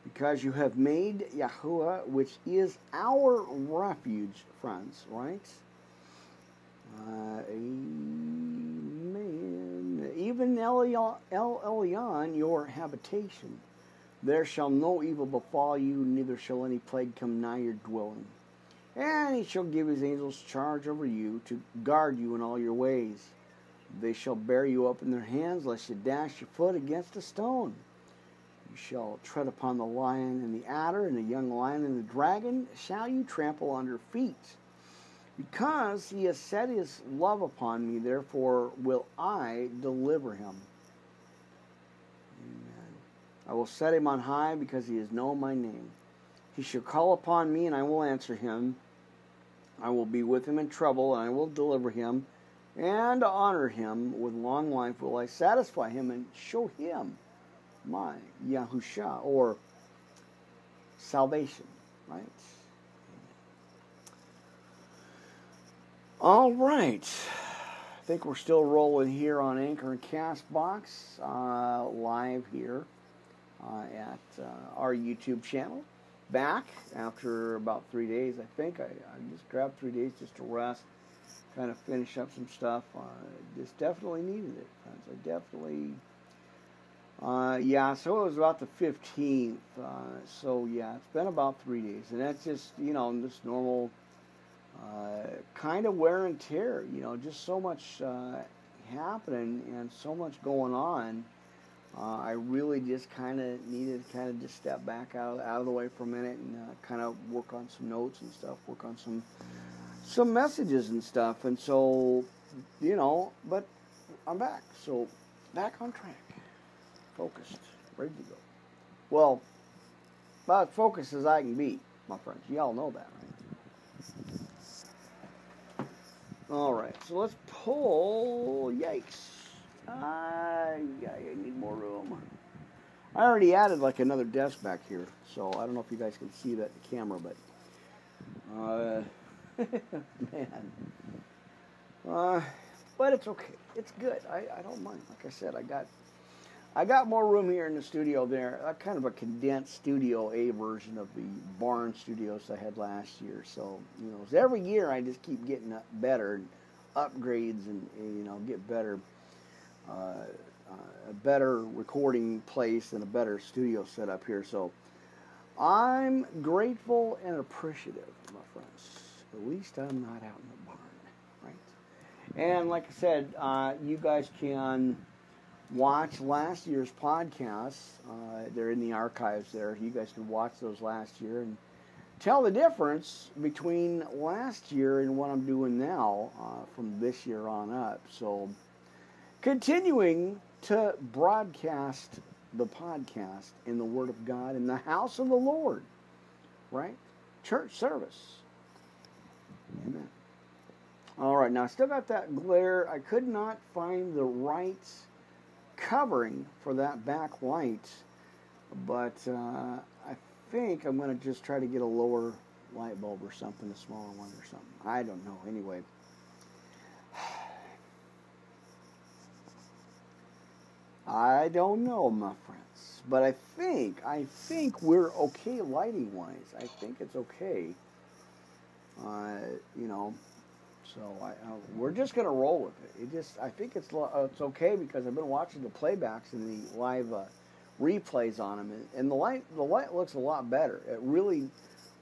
Because you have made Yahuwah, which is our refuge, friends, right? Uh. Even El Elyon, your habitation. There shall no evil befall you, neither shall any plague come nigh your dwelling. And he shall give his angels charge over you to guard you in all your ways. They shall bear you up in their hands, lest you dash your foot against a stone. You shall tread upon the lion and the adder, and the young lion and the dragon shall you trample under feet. Because he has set his love upon me, therefore will I deliver him. Amen. I will set him on high because he has known my name. He shall call upon me, and I will answer him. I will be with him in trouble, and I will deliver him and honor him with long life will I satisfy him and show him my Yahusha or salvation, right? All right. I think we're still rolling here on Anchor and Castbox, uh, live here. uh, at uh, our YouTube channel. Back after about three days, I think. I, I just grabbed three days just to rest, kind of finish up some stuff. Uh, just definitely needed it, friends. I definitely. Uh, yeah, so it was about the 15th. Uh, so, yeah, it's been about three days. And that's just, you know, just normal kind of wear and tear. You know, just so much uh, happening and so much going on. Uh, I really just kind of needed to kind of just step back out, out of the way for a minute and uh, kind of work on some notes and stuff, work on some some messages and stuff. And so, you know, but I'm back. So back on track, focused, ready to go. Well, about as focused as I can be, my friends. Y'all know that, right? All right, so let's pull. Yikes. I, need more room. I already added like another desk back here, so I don't know if you guys can see that the camera, but uh, (laughs) man, uh, but it's okay. It's good. I, I don't mind. Like I said, I got I got more room here in the studio there. Uh, kind of a condensed Studio A version of the barn studios I had last year. So you know, every year I just keep getting better, and upgrades, and you know, get better. Uh, a better recording place and a better studio setup here. So I'm grateful and appreciative, my friends. At least I'm not out in the barn, right? And like I said, uh, you guys can watch last year's podcasts. Uh, they're in the archives there. You guys can watch those last year and tell the difference between last year and what I'm doing now uh, from this year on up. So continuing to broadcast the podcast in the Word of God in the house of the Lord, right? Church service. Amen. All right, now I still got that glare. I could not find the right covering for that back light, but uh, I think I'm going to just try to get a lower light bulb or something, a smaller one or something. I don't know. Anyway. I don't know, my friends, but I think I think we're okay lighting wise. I think it's okay. Uh, you know, so I, uh, we're just gonna roll with it. It just I think it's uh, it's okay because I've been watching the playbacks and the live uh, replays on them, and, and the light the light looks a lot better. It really,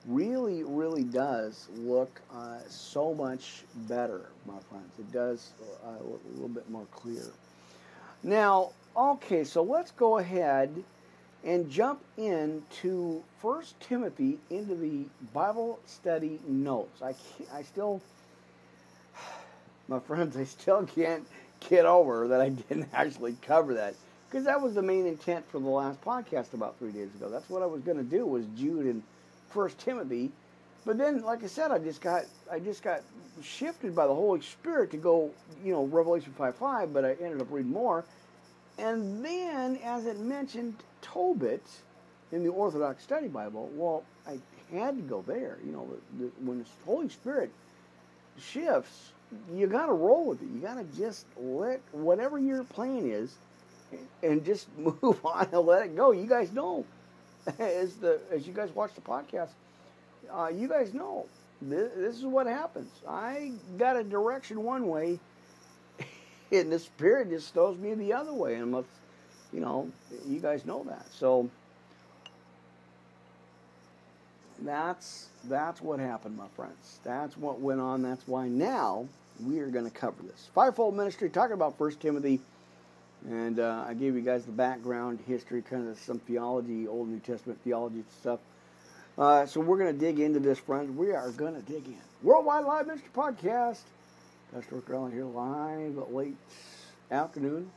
really, really does look uh, so much better, my friends. It does uh, a little bit more clear. Now, Okay, so let's go ahead and jump into First Timothy into the Bible study notes. I I still, my friends, I still can't get over that I didn't (laughs) actually cover that because that was the main intent for the last podcast about three days ago. That's what I was going to do was Jude and First Timothy, but then, like I said, I just got I just got shifted by the Holy Spirit to go, you know, Revelation five five, but I ended up reading more. And then, as it mentioned Tobit in the Orthodox Study Bible, well, I had to go there. You know, the, the, when the Holy Spirit shifts, you got to roll with it. You got to just let whatever your plan is, and just (laughs) move on and let it go. You guys know, (laughs) as the as you guys watch the podcast, uh, you guys know this, this is what happens. I got a direction one way, (laughs) and the spirit just throws me the other way. And let's, you know, you guys know that. So that's that's what happened, my friends. That's what went on. That's why now we are going to cover this fivefold ministry, talking about First Timothy. And uh, I gave you guys the background, history, kind of some theology, Old New Testament theology stuff. Uh, so we're going to dig into this, friends. We are going to dig in. Worldwide Live Ministry Podcast. Pastor Rick here live at late afternoon,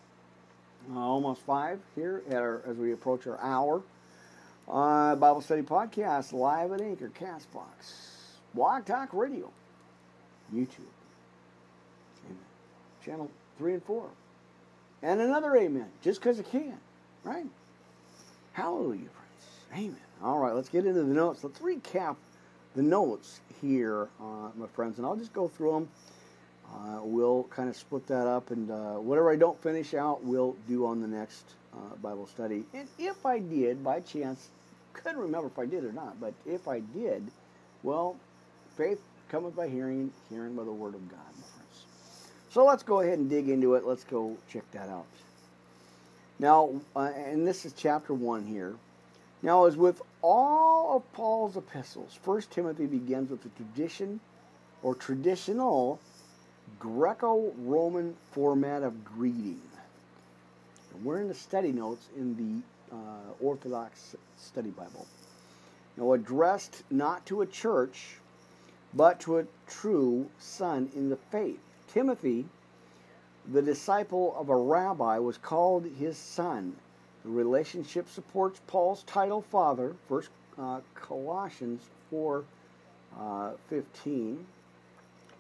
uh, almost five here our, as we approach our hour. Bible Study Podcast live at Anchor, Castbox, Blog Talk Radio, YouTube, Amen. Channel 3 and 4. And another amen, just because I can, right? Hallelujah, friends. Amen. All right, let's get into the notes. Let's recap the notes here, uh, my friends, and I'll just go through them Uh, we'll kind of split that up, and uh, whatever I don't finish out, we'll do on the next uh, Bible study. And if I did, by chance, couldn't remember if I did or not, but if I did, well, faith cometh by hearing, hearing by the word of God. So let's go ahead and dig into it. Let's go check that out. Now, uh, and this is chapter 1 here. Now, as with all of Paul's epistles, First Timothy begins with the tradition or traditional Greco Roman format of greeting. And we're in the study notes in the uh, Orthodox Study Bible. Now, addressed not to a church, but to a true son in the faith. Timothy, the disciple of a rabbi, was called his son. The relationship supports Paul's title father, First uh, Colossians 4 uh, 15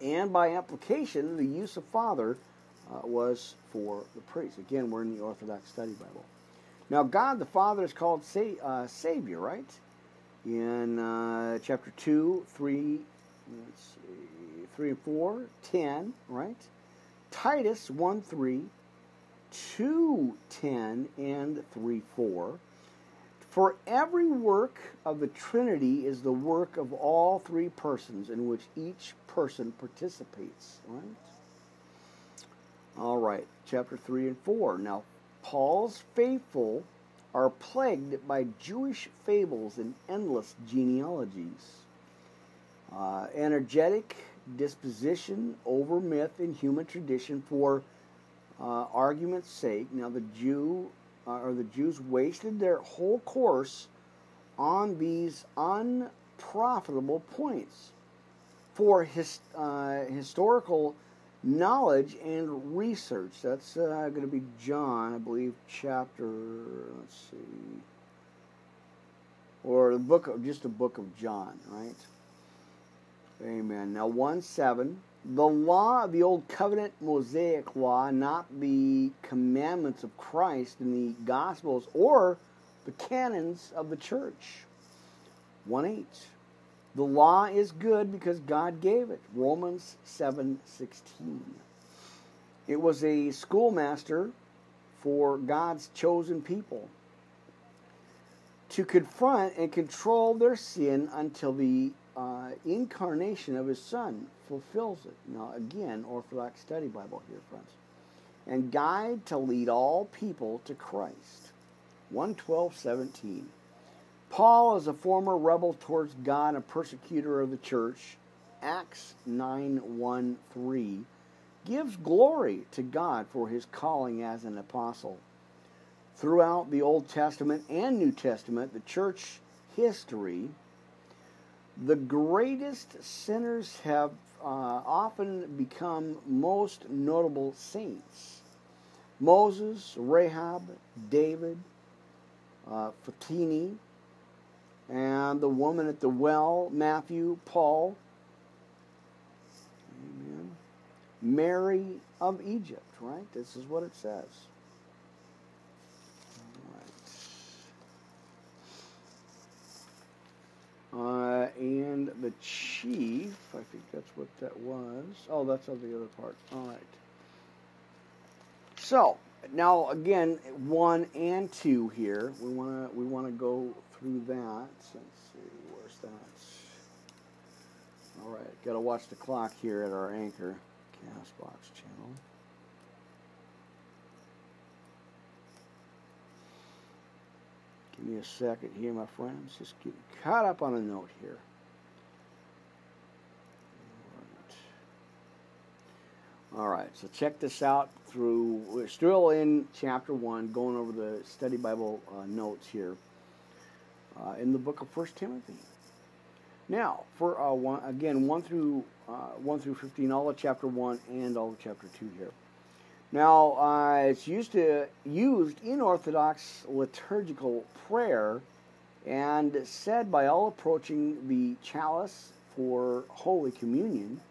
and by application, the use of father uh, was for the priest. Again, we're in the Orthodox Study Bible. Now, God the Father is called sa- uh, Savior, right? In uh, chapter 2, 3, let's see, 3 and 4, 10, right? Titus 1 3, 2 10, and 3 4. For every work of the Trinity is the work of all three persons in which each person participates. Right? All right, chapter 3 and 4. Now, Paul's faithful are plagued by Jewish fables and endless genealogies. Uh, energetic disposition over myth and human tradition for uh, argument's sake. Now, the Jew uh, or the Jews wasted their whole course on these unprofitable points for his, uh, historical knowledge and research. That's uh, going to be John, I believe, chapter, let's see, or the book of, just the book of John, right? Amen. Now, 1 7 the law of the old covenant Mosaic law, not the commandments of Christ in the Gospels or the canons of the church. 1 8. The law is good because God gave it. Romans 7 16. It was a schoolmaster for God's chosen people to confront and control their sin until the uh, incarnation of his son fulfills it. Now, again, Orthodox Study Bible here, friends. And guide to lead all people to Christ. 112, 17. Paul, as a former rebel towards God a persecutor of the church, Acts 9 1 3, gives glory to God for his calling as an apostle. Throughout the Old Testament and New Testament, the church history the greatest sinners have uh, often become most notable saints. Moses, Rahab, David, uh, Fatini, and the woman at the well, Matthew, Paul, Amen. Mary of Egypt, right? This is what it says. Uh, and the chief, I think that's what that was. Oh, that's on the other part. All right. So now again, one and two here. We wanna we wanna go through that. Let's see, where's that? All right, got to watch the clock here at our anchor Castbox channel. Give me a second here, my friends. Just get caught up on a note here. All right, so check this out through, we're still in chapter 1, going over the study Bible uh, notes here uh, in the book of First Timothy. Now, for uh, one, again, 1 through, uh, 1 through 15, all of chapter 1 and all of chapter 2 here. Now, uh, it's used to used in Orthodox liturgical prayer and said by all approaching the chalice for Holy Communion.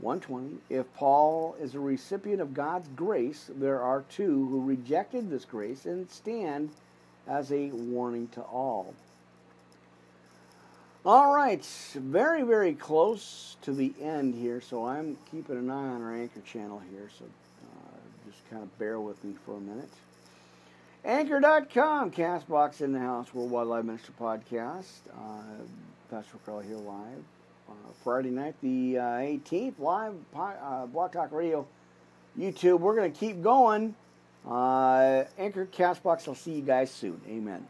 120. If Paul is a recipient of God's grace, there are two who rejected this grace and stand as a warning to all. All right, very, very close to the end here, so I'm keeping an eye on our anchor channel here, so uh, just kind of bear with me for a minute. Anchor.com, Castbox in the House, World Wildlife Minister Podcast. Uh, Pastor Carl here live. Uh, Friday night, the uh, 18th, live uh, Blog Talk Radio, YouTube. We're going to keep going. Uh, Anchor, Castbox, I'll see you guys soon. Amen.